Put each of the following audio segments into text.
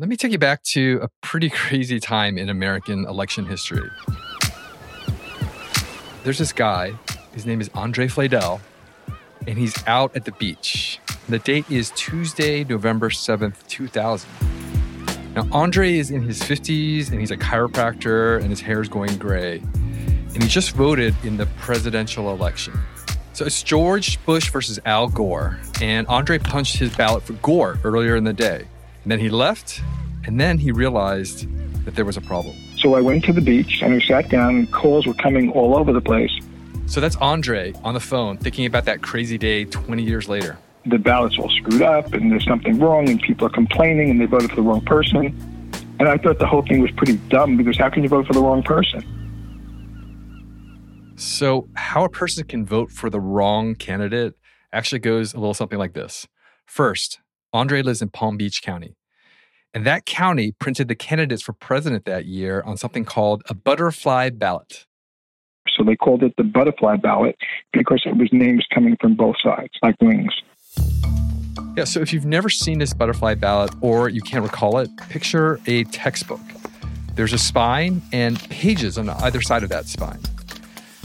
Let me take you back to a pretty crazy time in American election history. There's this guy, his name is Andre Fladell, and he's out at the beach. The date is Tuesday, November 7th, 2000. Now, Andre is in his 50s and he's a chiropractor and his hair is going gray. And he just voted in the presidential election. So it's George Bush versus Al Gore. And Andre punched his ballot for Gore earlier in the day. And then he left, and then he realized that there was a problem. So I went to the beach and we sat down, and calls were coming all over the place. So that's Andre on the phone thinking about that crazy day 20 years later. The ballot's all screwed up, and there's something wrong, and people are complaining, and they voted for the wrong person. And I thought the whole thing was pretty dumb because how can you vote for the wrong person? So, how a person can vote for the wrong candidate actually goes a little something like this. First, Andre lives in Palm Beach County. And that county printed the candidates for president that year on something called a butterfly ballot. So they called it the butterfly ballot because it was names coming from both sides, like wings. Yeah, so if you've never seen this butterfly ballot or you can't recall it, picture a textbook. There's a spine and pages on either side of that spine.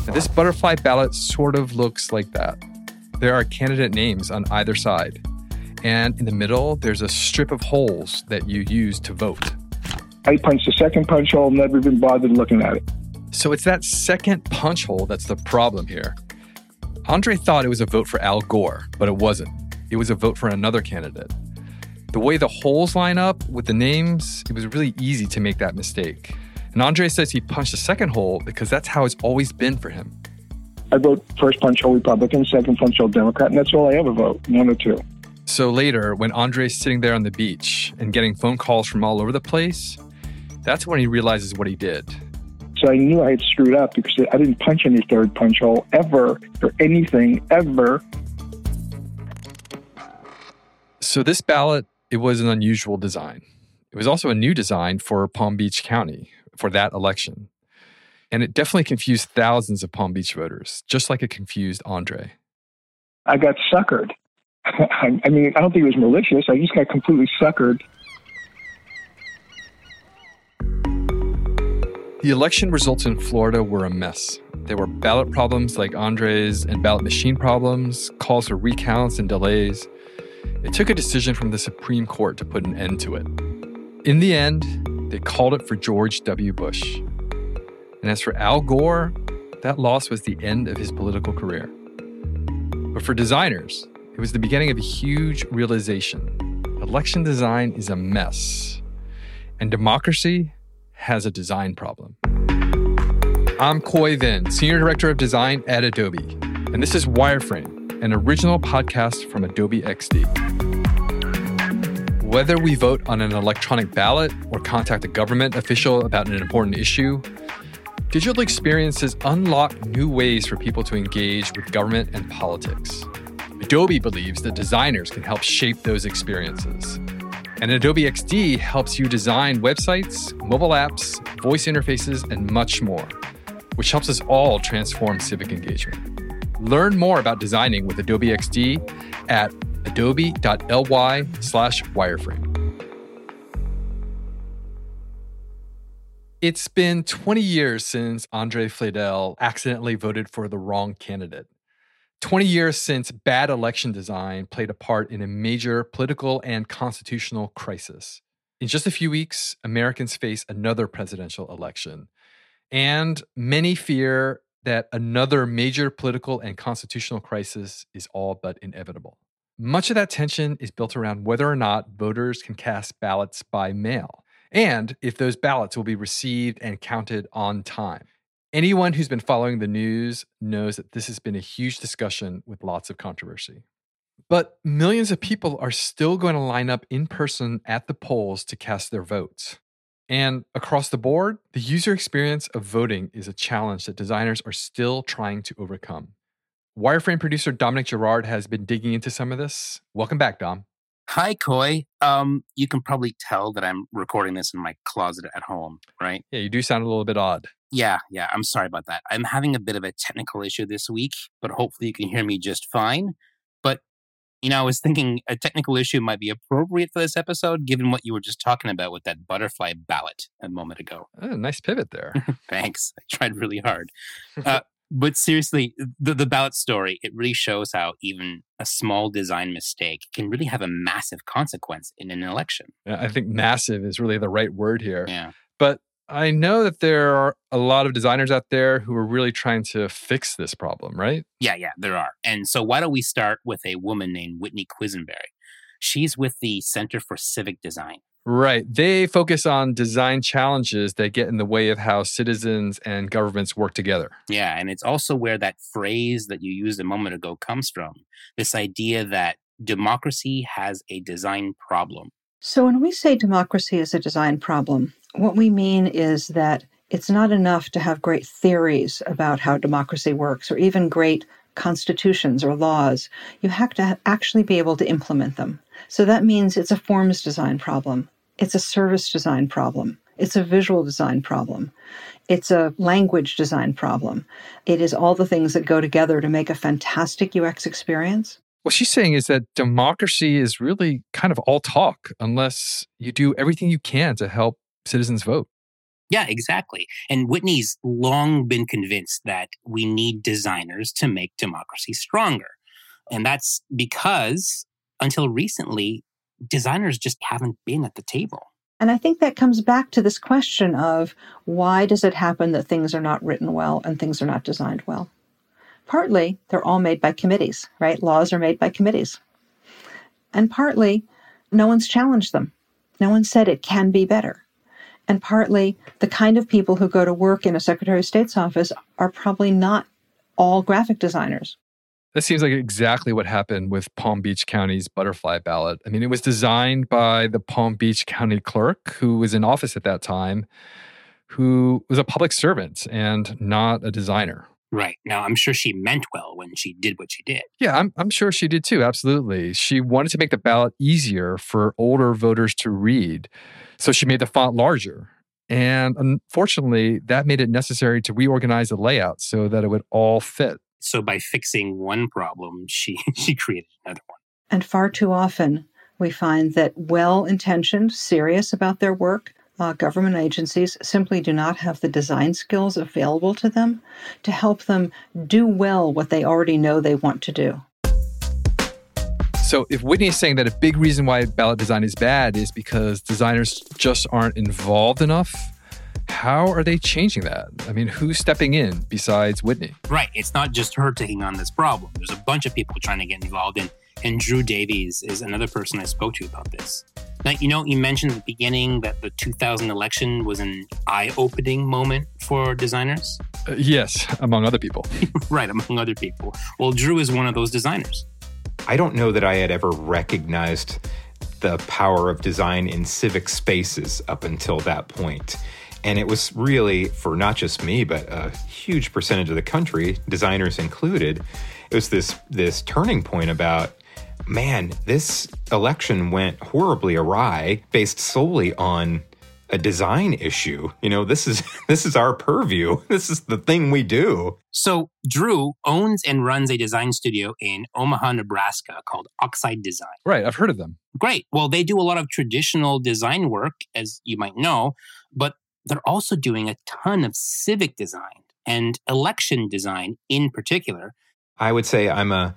Now, this butterfly ballot sort of looks like that. There are candidate names on either side. And in the middle, there's a strip of holes that you use to vote. I punched the second punch hole, never even bothered looking at it. So it's that second punch hole that's the problem here. Andre thought it was a vote for Al Gore, but it wasn't. It was a vote for another candidate. The way the holes line up with the names, it was really easy to make that mistake. And Andre says he punched the second hole because that's how it's always been for him. I vote first punch hole Republican, second punch hole Democrat, and that's all I ever vote, one or two. So later, when Andre's sitting there on the beach and getting phone calls from all over the place, that's when he realizes what he did. So I knew I had screwed up because I didn't punch any third punch hole ever or anything ever. So this ballot, it was an unusual design. It was also a new design for Palm Beach County for that election. And it definitely confused thousands of Palm Beach voters, just like it confused Andre. I got suckered. I mean, I don't think it was malicious. I just got completely suckered. The election results in Florida were a mess. There were ballot problems like Andre's and ballot machine problems, calls for recounts and delays. It took a decision from the Supreme Court to put an end to it. In the end, they called it for George W. Bush. And as for Al Gore, that loss was the end of his political career. But for designers, it was the beginning of a huge realization election design is a mess, and democracy has a design problem. I'm Khoi Vinh, Senior Director of Design at Adobe, and this is Wireframe, an original podcast from Adobe XD. Whether we vote on an electronic ballot or contact a government official about an important issue, digital experiences unlock new ways for people to engage with government and politics. Adobe believes that designers can help shape those experiences. And Adobe XD helps you design websites, mobile apps, voice interfaces, and much more, which helps us all transform civic engagement. Learn more about designing with Adobe XD at adobe.ly slash wireframe. It's been 20 years since Andre Fladell accidentally voted for the wrong candidate. 20 years since bad election design played a part in a major political and constitutional crisis. In just a few weeks, Americans face another presidential election. And many fear that another major political and constitutional crisis is all but inevitable. Much of that tension is built around whether or not voters can cast ballots by mail, and if those ballots will be received and counted on time. Anyone who's been following the news knows that this has been a huge discussion with lots of controversy. But millions of people are still going to line up in person at the polls to cast their votes. And across the board, the user experience of voting is a challenge that designers are still trying to overcome. Wireframe producer Dominic Girard has been digging into some of this. Welcome back, Dom. Hi, Khoi. Um, you can probably tell that I'm recording this in my closet at home, right? Yeah, you do sound a little bit odd. Yeah, yeah. I'm sorry about that. I'm having a bit of a technical issue this week, but hopefully you can hear me just fine. But You know, I was thinking a technical issue might be appropriate for this episode, given what you were just talking about with that butterfly ballot a moment ago. Oh, nice pivot there. Thanks. I tried really hard. Uh, but seriously, the, the ballot story, it really shows how even a small design mistake can really have a massive consequence in an election. Yeah, I think massive is really the right word here. Yeah. But I know that there are a lot of designers out there who are really trying to fix this problem, right? Yeah, yeah, there are. And so why don't we start with a woman named Whitney Quesenbery? She's with the Center for Civic Design. Right. They focus on design challenges that get in the way of how citizens and governments work together. Yeah, and it's also where that phrase that you used a moment ago comes from this idea that democracy has a design problem. So, when we say democracy is a design problem, what we mean is that it's not enough to have great theories about how democracy works or even great constitutions or laws. You have to actually be able to implement them. So that means it's a forms design problem. It's a service design problem. It's a visual design problem. It's a language design problem. It is all the things that go together to make a fantastic UX experience. What she's saying is that democracy is really kind of all talk unless you do everything you can to help citizens vote. Yeah, exactly. And Whitney's long been convinced that we need designers to make democracy stronger. And that's because until recently, designers just haven't been at the table. And I think that comes back to this question of why does it happen that things are not written well and things are not designed well? Partly, they're all made by committees, right? Laws are made by committees. And partly, no one's challenged them. No one said it can be better. And partly, the kind of people who go to work in a Secretary of State's office are probably not all graphic designers. That seems like exactly what happened with Palm Beach County's butterfly ballot. I mean, it was designed by the Palm Beach County clerk who was in office at that time, who was a public servant and not a designer. Right. Now, I'm sure she meant well when she did what she did. Yeah, I'm, I'm sure she did too. Absolutely. She wanted to make the ballot easier for older voters to read. So she made the font larger. And unfortunately, that made it necessary to reorganize the layout so that it would all fit. So by fixing one problem, she, she created another one. And far too often, we find that well intentioned, serious about their work, uh, government agencies simply do not have the design skills available to them to help them do well what they already know they want to do. So, if Whitney is saying that a big reason why ballot design is bad is because designers just aren't involved enough, how are they changing that? I mean, who's stepping in besides Whitney? Right. It's not just her taking on this problem. There's a bunch of people trying to get involved in and Drew Davies is another person I spoke to about this. Now, you know, you mentioned at the beginning that the 2000 election was an eye opening moment for designers. Uh, yes, among other people. right, among other people. Well, Drew is one of those designers. I don't know that I had ever recognized the power of design in civic spaces up until that point. And it was really, for not just me, but a huge percentage of the country, designers included, it was this this turning point about man, this election went horribly awry based solely on a design issue. You know, this is this is our purview. This is the thing we do. So Drew owns and runs a design studio in Omaha, Nebraska called Oxide Design. Right, I've heard of them. Great. Well, they do a lot of traditional design work, as you might know, but they're also doing a ton of civic design and election design in particular. I would say I'm a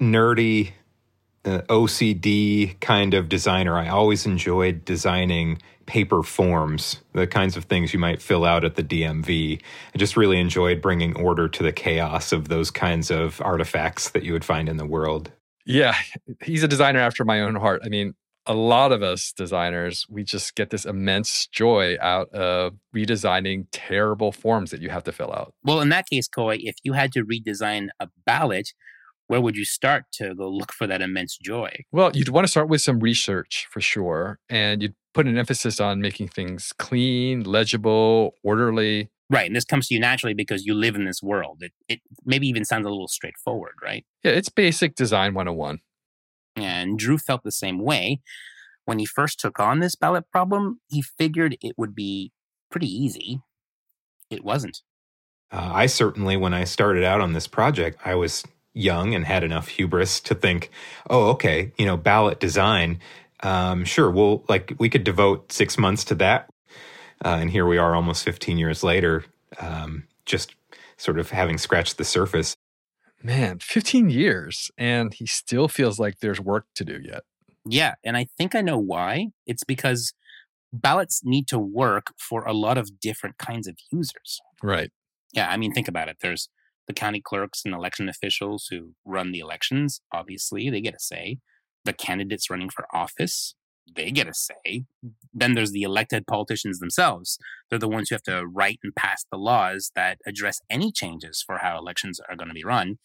nerdy uh, OCD kind of designer. I always enjoyed designing paper forms, the kinds of things you might fill out at the DMV. I just really enjoyed bringing order to the chaos of those kinds of artifacts that you would find in the world. Yeah, he's a designer after my own heart. I mean, a lot of us designers, we just get this immense joy out of redesigning terrible forms that you have to fill out. Well, in that case, Khoi, if you had to redesign a ballot, where would you start to go look for that immense joy? Well, you'd want to start with some research for sure. And you'd put an emphasis on making things clean, legible, orderly. Right. And this comes to you naturally because you live in this world. It, it maybe even sounds a little straightforward, right? Yeah, it's basic design 101. And Drew felt the same way. When he first took on this ballot problem, he figured it would be pretty easy. It wasn't. Uh, I certainly, when I started out on this project, I was young and had enough hubris to think, oh, okay, you know, ballot design. Um, sure, we'll like we could devote six months to that, uh, and here we are, almost 15 years later, um, just sort of having scratched the surface. Man, 15 years, and he still feels like there's work to do yet. Yeah, and I think I know why. It's because ballots need to work for a lot of different kinds of users. Right. Yeah, I mean, think about it. There's the county clerks and election officials who run the elections. Obviously, they get a say. The candidates running for office, they get a say. Then there's the elected politicians themselves. They're the ones who have to write and pass the laws that address any changes for how elections are going to be run.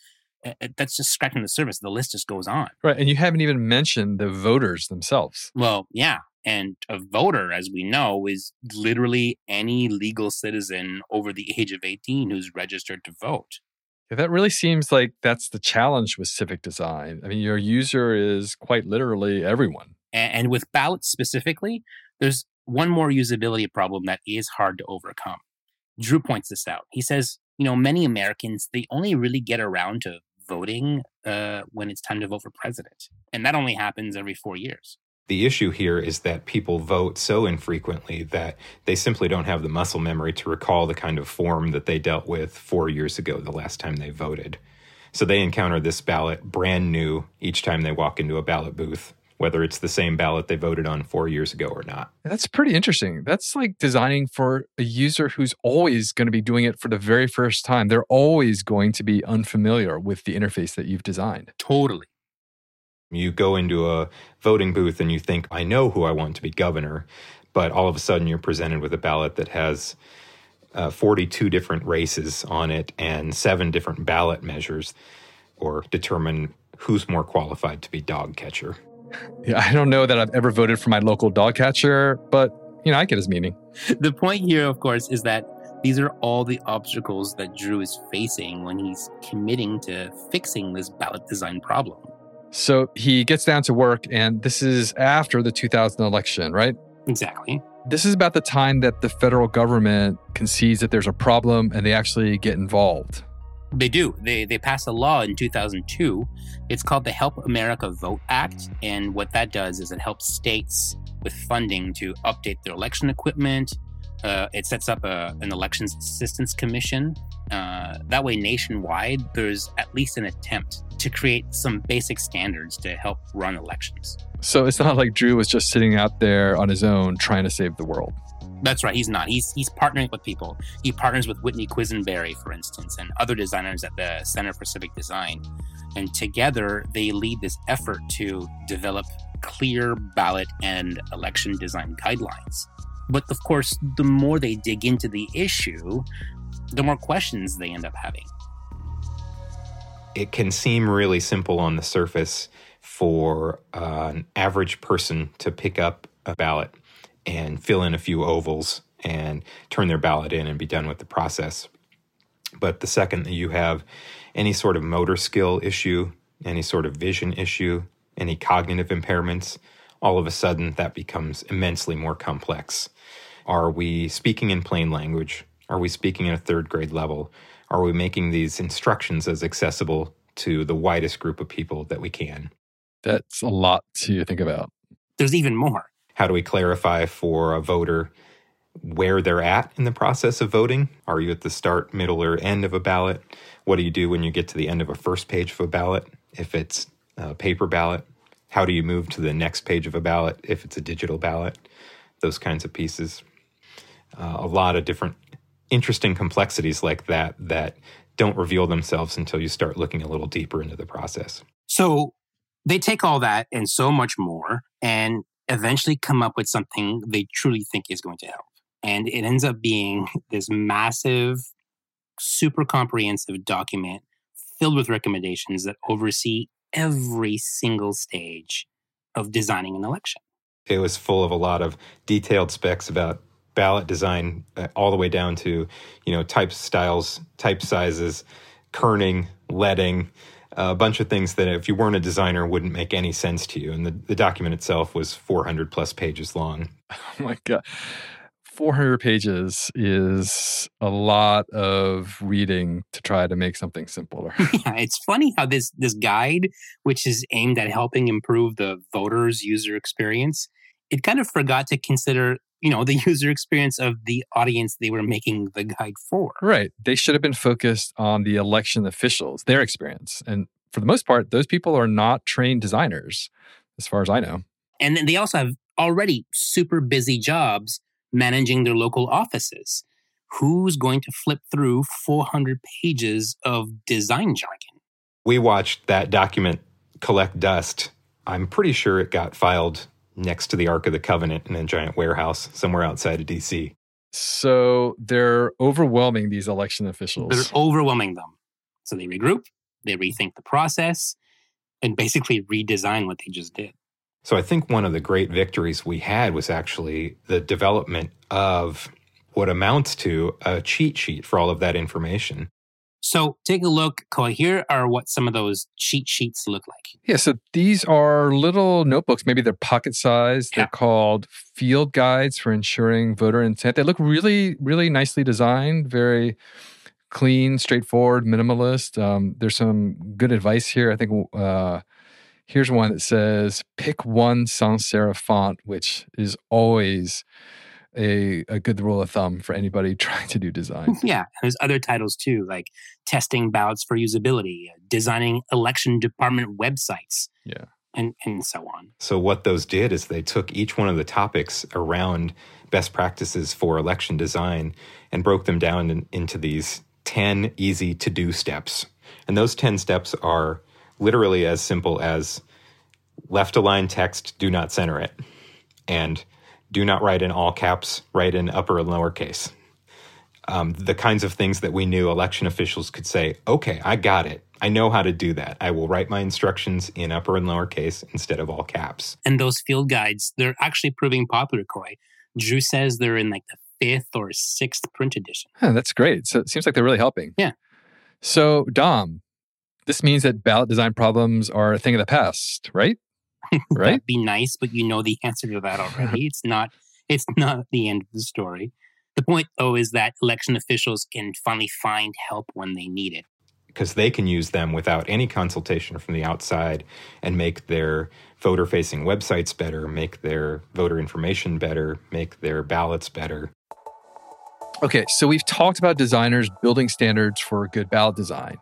Eh, eh, that's just scratching the surface. The list just goes on. Right. And you haven't even mentioned the voters themselves. Well, yeah. And a voter, as we know, is literally any legal citizen over the age of 18 who's registered to vote. Yeah, that really seems like that's the challenge with civic design. I mean, your user is quite literally everyone. And, with ballots specifically, there's one more usability problem that is hard to overcome. Drew points this out. He says, you know, many Americans, they only really get around to voting uh, when it's time to vote for president. And that only happens every four years. The issue here is that people vote so infrequently that they simply don't have the muscle memory to recall the kind of form that they dealt with four years ago, the last time they voted. So they encounter this ballot brand new each time they walk into a ballot booth, whether it's the same ballot they voted on four years ago or not. That's pretty interesting. That's like designing for a user who's always going to be doing it for the very first time. They're always going to be unfamiliar with the interface that you've designed. Totally. You go into a voting booth and you think, I know who I want to be governor, but all of a sudden you're presented with a ballot that has uh, 42 different races on it and seven different ballot measures or determine who's more qualified to be dog catcher. Yeah, I don't know that I've ever voted for my local dog catcher, but you know, I get his meaning. The point here, of course, is that these are all the obstacles that Drew is facing when he's committing to fixing this ballot design problem. So he gets down to work, and this is after the 2000 election, right? Exactly. This is about the time that the federal government concedes that there's a problem and they actually get involved. They do. They they pass a law in 2002. It's called the Help America Vote Act, and what that does is it helps states with funding to update their election equipment. Uh, it sets up a, an elections assistance commission. Uh, that way, nationwide, there's at least an attempt to create some basic standards to help run elections. So it's not like Drew was just sitting out there on his own trying to save the world. That's right. He's not. He's he's partnering with people. He partners with Whitney Quesenbery, for instance, and other designers at the Center for Civic Design. And together, they lead this effort to develop clear ballot and election design guidelines. But of course, the more they dig into the issue, the more questions they end up having it can seem really simple on the surface for uh, an average person to pick up a ballot and fill in a few ovals and turn their ballot in and be done with the process. But the second that you have any sort of motor skill issue, any sort of vision issue, any cognitive impairments, all of a sudden that becomes immensely more complex. Are we speaking in plain language? Are we speaking at a third grade level? are we making these instructions as accessible to the widest group of people that we can? That's a lot to think about. There's even more. How do we clarify for a voter where they're at in the process of voting? Are you at the start, middle, or end of a ballot? What do you do when you get to the end of a first page of a ballot if it's a paper ballot? How do you move to the next page of a ballot if it's a digital ballot? Those kinds of pieces. Uh, a lot of different interesting complexities like that that don't reveal themselves until you start looking a little deeper into the process. So they take all that and so much more and eventually come up with something they truly think is going to help. And it ends up being this massive, super comprehensive document filled with recommendations that oversee every single stage of designing an election. It was full of a lot of detailed specs about ballot design uh, all the way down to you know type styles type sizes kerning leading a bunch of things that if you weren't a designer wouldn't make any sense to you. And the, the document itself was 400 plus pages long. Oh my god 400 pages is a lot of reading to try to make something simpler. yeah, it's funny how this this guide, which is aimed at helping improve the voters' user experience, it kind of forgot to consider you know the user experience of the audience they were making the guide for right they should have been focused on the election officials their experience and for the most part those people are not trained designers as far as i know and then they also have already super busy jobs managing their local offices who's going to flip through 400 pages of design jargon we watched that document collect dust i'm pretty sure it got filed next to the Ark of the Covenant in a giant warehouse somewhere outside of DC. So they're overwhelming these election officials. They're overwhelming them. So they regroup, they rethink the process, and basically redesign what they just did. So I think one of the great victories we had was actually the development of what amounts to a cheat sheet for all of that information. So take a look, Khoi. Here are what some of those cheat sheets look like. Yeah, so these are little notebooks. Maybe they're pocket sized. Yeah. They're called field guides for ensuring voter intent. They look really, really nicely designed, very clean, straightforward, minimalist. Um, there's some good advice here. I think uh, here's one that says pick one sans serif font, which is always a, a good rule of thumb for anybody trying to do design. Yeah. There's other titles too, like testing ballots for usability, designing election department websites. Yeah. And, and so on. So, what those did is they took each one of the topics around best practices for election design and broke them down in, into these 10 easy to do steps. And those 10 steps are literally as simple as left align text, do not center it. And do not write in all caps, write in upper and lowercase. Um, the kinds of things that we knew election officials could say, okay, I got it. I know how to do that. I will write my instructions in upper and lowercase instead of all caps. And those field guides, they're actually proving popular, Khoi. Drew says they're in like the fifth or sixth print edition. Huh, that's great. So it seems like they're really helping. Yeah. So, Dom, this means that ballot design problems are a thing of the past, right? right? That'd be nice, but you know the answer to that already. it's not. It's not the end of the story. The point, though, is that election officials can finally find help when they need it. Because they can use them without any consultation from the outside and make their voter facing websites better, make their voter information better, make their ballots better. Okay, so we've talked about designers building standards for good ballot design.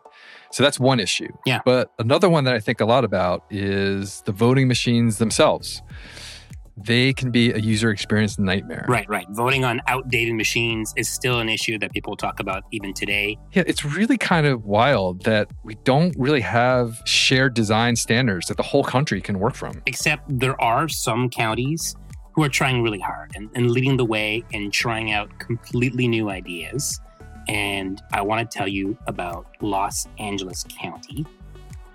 So that's one issue. Yeah. But another one that I think a lot about is the voting machines themselves. They can be a user experience nightmare. Right, right. Voting on outdated machines is still an issue that people talk about even today. Yeah, it's really kind of wild that we don't really have shared design standards that the whole country can work from. Except there are some counties who are trying really hard and, and leading the way and trying out completely new ideas and I want to tell you about Los Angeles County.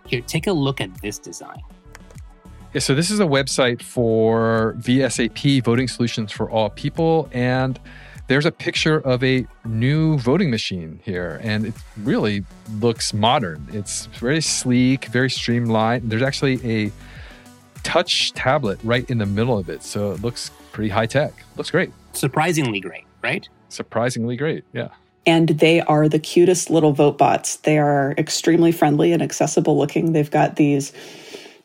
Here, take a look at this design. Yeah, so this is a website for VSAP, Voting Solutions for All People, and there's a picture of a new voting machine here, and it really looks modern. It's very sleek, very streamlined. There's actually a touch tablet right in the middle of it, so it looks pretty high tech. Looks great. Surprisingly great, right? Surprisingly great, yeah and they are the cutest little vote bots. They are extremely friendly and accessible looking. They've got these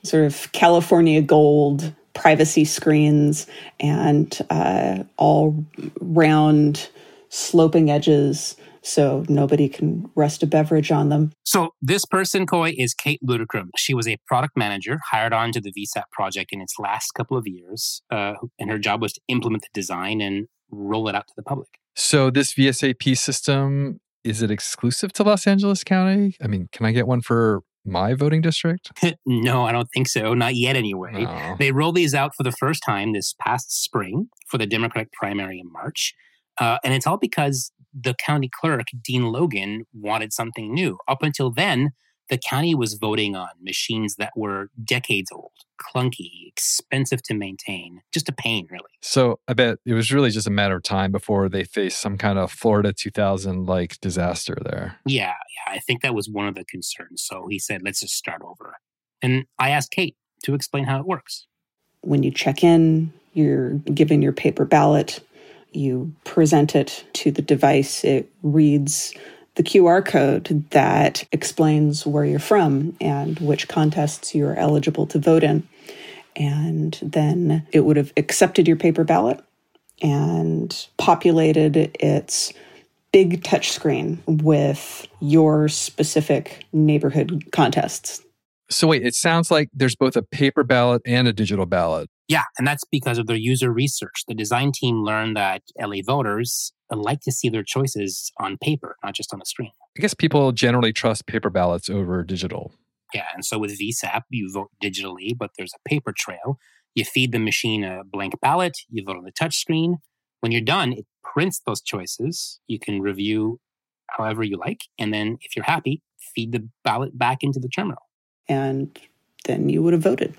sort of California gold privacy screens and uh, all round sloping edges so nobody can rest a beverage on them. So this person, Khoi, is Kate Ludicrum. She was a product manager hired on to the VSAP project in its last couple of years, uh, and her job was to implement the design and roll it out to the public. So this VSAP system is it exclusive to Los Angeles County? I mean, can I get one for my voting district? no, I don't think so. Not yet, anyway. Oh. They rolled these out for the first time this past spring for the Democratic primary in March. Uh, and it's all because the county clerk, Dean Logan, wanted something new. Up until then, the county was voting on machines that were decades old, clunky, expensive to maintain, just a pain, really. So I bet it was really just a matter of time before they faced some kind of Florida 2000 like disaster there. Yeah, yeah, I think that was one of the concerns. So he said, let's just start over. And I asked Kate to explain how it works. When you check in, you're given your paper ballot You present it to the device, it reads the QR code that explains where you're from and which contests you're eligible to vote in. And then it would have accepted your paper ballot and populated its big touchscreen with your specific neighborhood contests. So, wait, it sounds like there's both a paper ballot and a digital ballot. Yeah, and that's because of their user research. The design team learned that LA voters like to see their choices on paper, not just on the screen. I guess people generally trust paper ballots over digital. Yeah, and so with VSAP, you vote digitally, but there's a paper trail. You feed the machine a blank ballot, you vote on the touchscreen. When you're done, it prints those choices. You can review however you like. And then if you're happy, feed the ballot back into the terminal. And then you would have voted.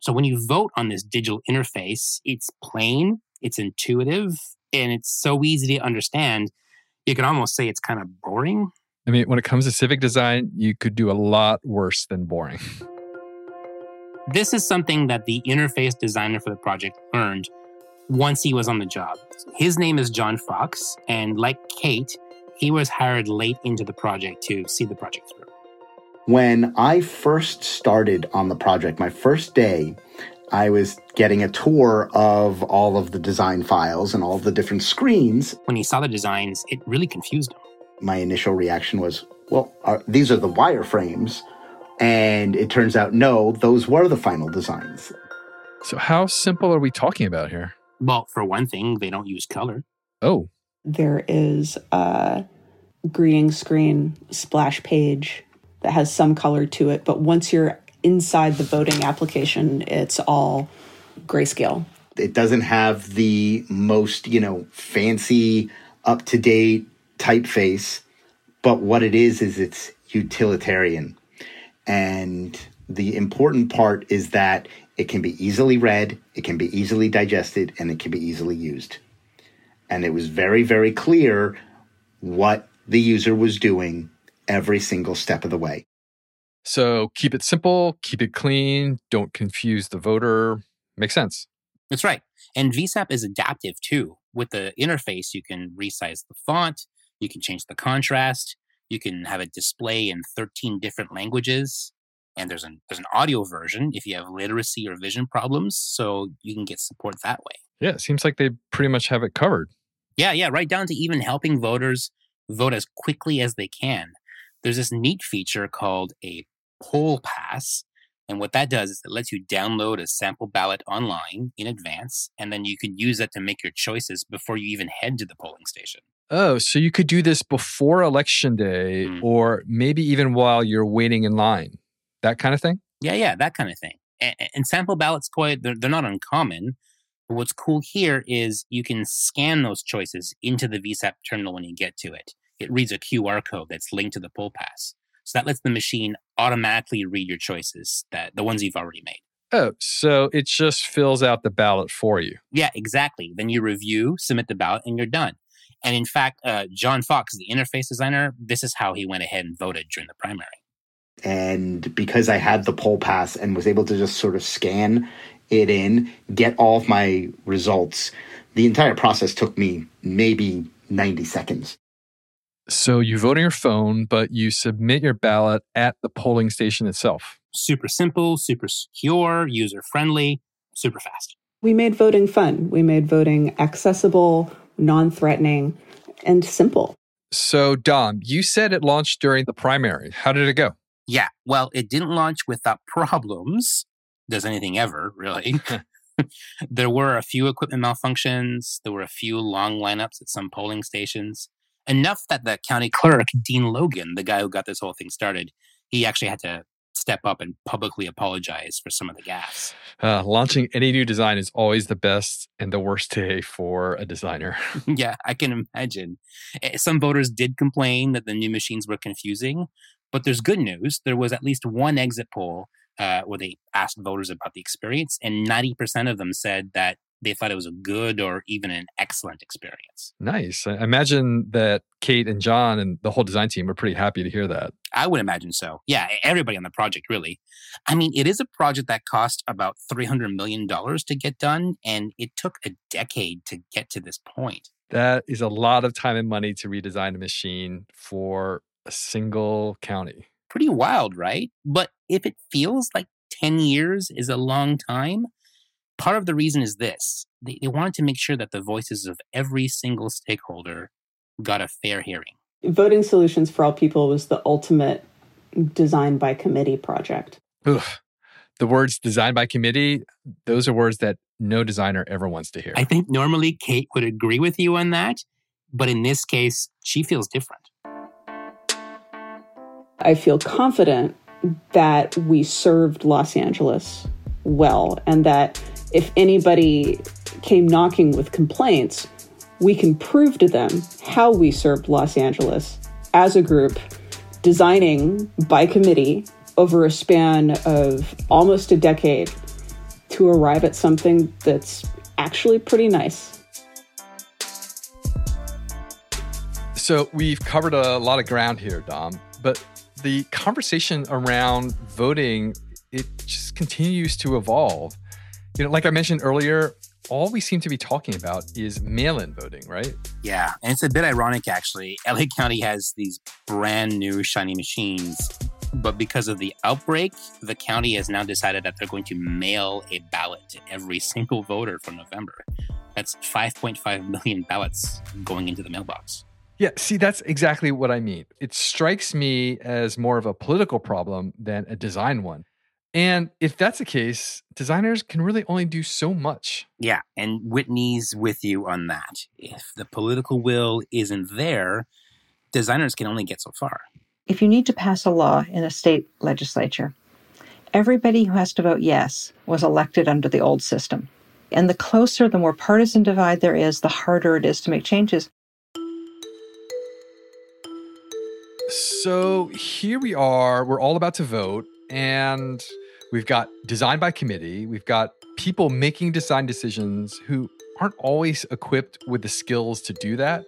So when you vote on this digital interface, it's plain, it's intuitive, and it's so easy to understand. You could almost say it's kind of boring. I mean, when it comes to civic design, you could do a lot worse than boring. This is something that the interface designer for the project learned once he was on the job. His name is John Fox, and like Kate, he was hired late into the project to see the project through. When I first started on the project, my first day, I was getting a tour of all of the design files and all the different screens. When he saw the designs, it really confused him. My initial reaction was, well, are, these are the wireframes. And it turns out, no, those were the final designs. So, how simple are we talking about here? Well, for one thing, they don't use color. Oh. There is a greeting screen splash page that has some color to it. But once you're inside the voting application, it's all grayscale. It doesn't have the most, you know, fancy, up to date typeface. But what it is, is it's utilitarian. And the important part is that it can be easily read, it can be easily digested, and it can be easily used. And it was very, very clear what the user was doing every single step of the way. So keep it simple, keep it clean, don't confuse the voter. Makes sense. That's right. And VSAP is adaptive too. With the interface, you can resize the font, you can change the contrast, you can have it display in 13 different languages. And there's an there's an audio version if you have literacy or vision problems, so you can get support that way. Yeah, it seems like they pretty much have it covered. Yeah, yeah, right down to even helping voters vote as quickly as they can there's this neat feature called a poll pass. And what that does is it lets you download a sample ballot online in advance, and then you can use that to make your choices before you even head to the polling station. Oh, so you could do this before election day mm. or maybe even while you're waiting in line. That kind of thing? Yeah, yeah, that kind of thing. And, and sample ballots, quite, they're, they're not uncommon. But what's cool here is you can scan those choices into the VSAP terminal when you get to it it reads a QR code that's linked to the poll pass. So that lets the machine automatically read your choices, that the ones you've already made. Oh, so it just fills out the ballot for you. Yeah, exactly. Then you review, submit the ballot, and you're done. And in fact, uh, John Fox, the interface designer, this is how he went ahead and voted during the primary. And because I had the poll pass and was able to just sort of scan it in, get all of my results, the entire process took me maybe 90 seconds. So you vote on your phone, but you submit your ballot at the polling station itself. Super simple, super secure, user friendly, super fast. We made voting fun. We made voting accessible, non threatening, and simple. So, Dom, you said it launched during the primary. How did it go? Yeah, well, it didn't launch without problems. Does anything ever, really? there were a few equipment malfunctions. There were a few long lineups at some polling stations enough that the county clerk, Dean Logan, the guy who got this whole thing started, he actually had to step up and publicly apologize for some of the gaffes. Uh, launching any new design is always the best and the worst day for a designer. yeah, I can imagine. Eh, some voters did complain that the new machines were confusing, but there's good news. There was at least one exit poll uh, where they asked voters about the experience, and 90% of them said that they thought it was a good or even an excellent experience. Nice. I imagine that Kate and John and the whole design team are pretty happy to hear that. I would imagine so. Yeah, everybody on the project, really. I mean, it is a project that cost about $300 million to get done, and it took a decade to get to this point. That is a lot of time and money to redesign a machine for a single county. Pretty wild, right? But if it feels like 10 years is a long time, part of the reason is this they, they wanted to make sure that the voices of every single stakeholder got a fair hearing. Voting Solutions for All People was the ultimate design by committee project. Ugh. The words "design by committee, those are words that no designer ever wants to hear. I think normally Kate would agree with you on that, but in this case, she feels different. I feel confident that we served Los Angeles well and that if anybody came knocking with complaints, we can prove to them how we served Los Angeles as a group, designing by committee over a span of almost a decade to arrive at something that's actually pretty nice. So we've covered a lot of ground here, Dom, but the conversation around voting it just continues to evolve. You know, like I mentioned earlier, all we seem to be talking about is mail-in voting, right? Yeah, and it's a bit ironic actually. LA County has these brand new shiny machines, but because of the outbreak, the county has now decided that they're going to mail a ballot to every single voter for November. That's 5.5 million ballots going into the mailbox. Yeah, see, that's exactly what I mean. It strikes me as more of a political problem than a design one. And if that's the case, designers can really only do so much. Yeah, and Whitney's with you on that. If the political will isn't there, designers can only get so far. If you need to pass a law in a state legislature, everybody who has to vote yes was elected under the old system. And the closer, the more partisan divide there is, the harder it is to make changes. So here we are. We're all about to vote, and we've got design by committee. We've got people making design decisions who aren't always equipped with the skills to do that.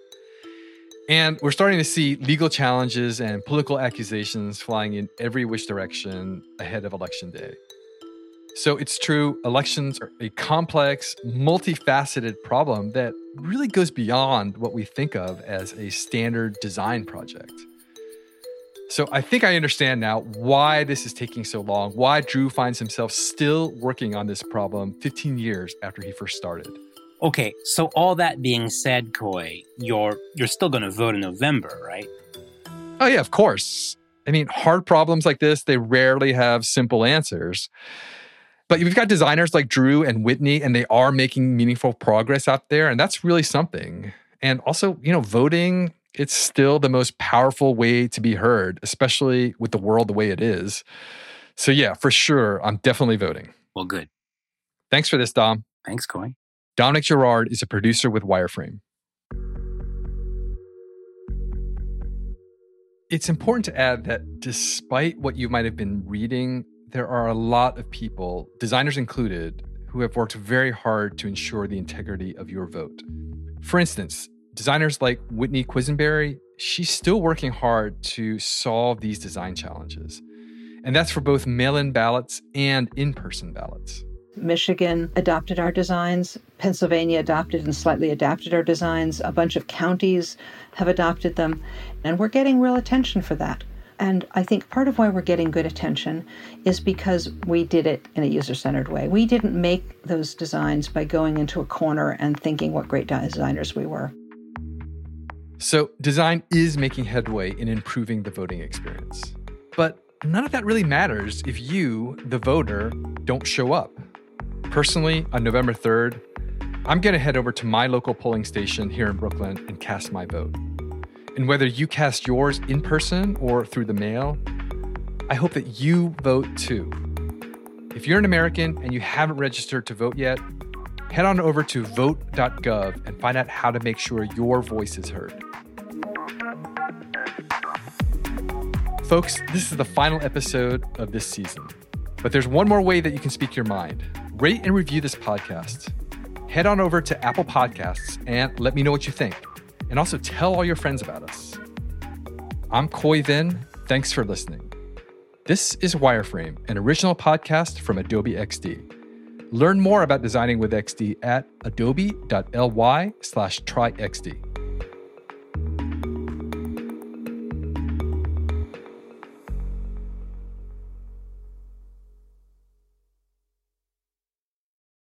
And we're starting to see legal challenges and political accusations flying in every which direction ahead of election day. So it's true, elections are a complex, multifaceted problem that really goes beyond what we think of as a standard design project. So I think I understand now why this is taking so long, why Drew finds himself still working on this problem 15 years after he first started. Okay, so all that being said, Khoi, you're you're still going to vote in November, right? Oh yeah, of course. I mean, hard problems like this, they rarely have simple answers. But we've got designers like Drew and Whitney, and they are making meaningful progress out there, and that's really something. And also, you know, voting it's still the most powerful way to be heard, especially with the world the way it is. So, yeah, for sure, I'm definitely voting. Well, good. Thanks for this, Dom. Thanks, Khoi. Dominic Girard is a producer with Wireframe. It's important to add that despite what you might have been reading, there are a lot of people, designers included, who have worked very hard to ensure the integrity of your vote. For instance, designers like Whitney Quesenbery, she's still working hard to solve these design challenges. And that's for both mail in ballots and in person ballots. Michigan adopted our designs. Pennsylvania adopted and slightly adapted our designs. A bunch of counties have adopted them. And we're getting real attention for that. And I think part of why we're getting good attention is because we did it in a user centered way. We didn't make those designs by going into a corner and thinking what great designers we were. So, design is making headway in improving the voting experience. But none of that really matters if you, the voter, don't show up. Personally, on November 3rd, I'm going to head over to my local polling station here in Brooklyn and cast my vote. And whether you cast yours in person or through the mail, I hope that you vote too. If you're an American and you haven't registered to vote yet, head on over to vote.gov and find out how to make sure your voice is heard. Folks, this is the final episode of this season. But there's one more way that you can speak your mind. Rate and review this podcast. Head on over to Apple Podcasts and let me know what you think. And also tell all your friends about us. I'm Khoi Vinh. Thanks for listening. This is Wireframe, an original podcast from Adobe XD. Learn more about designing with XD at adobe.ly slash tryxd.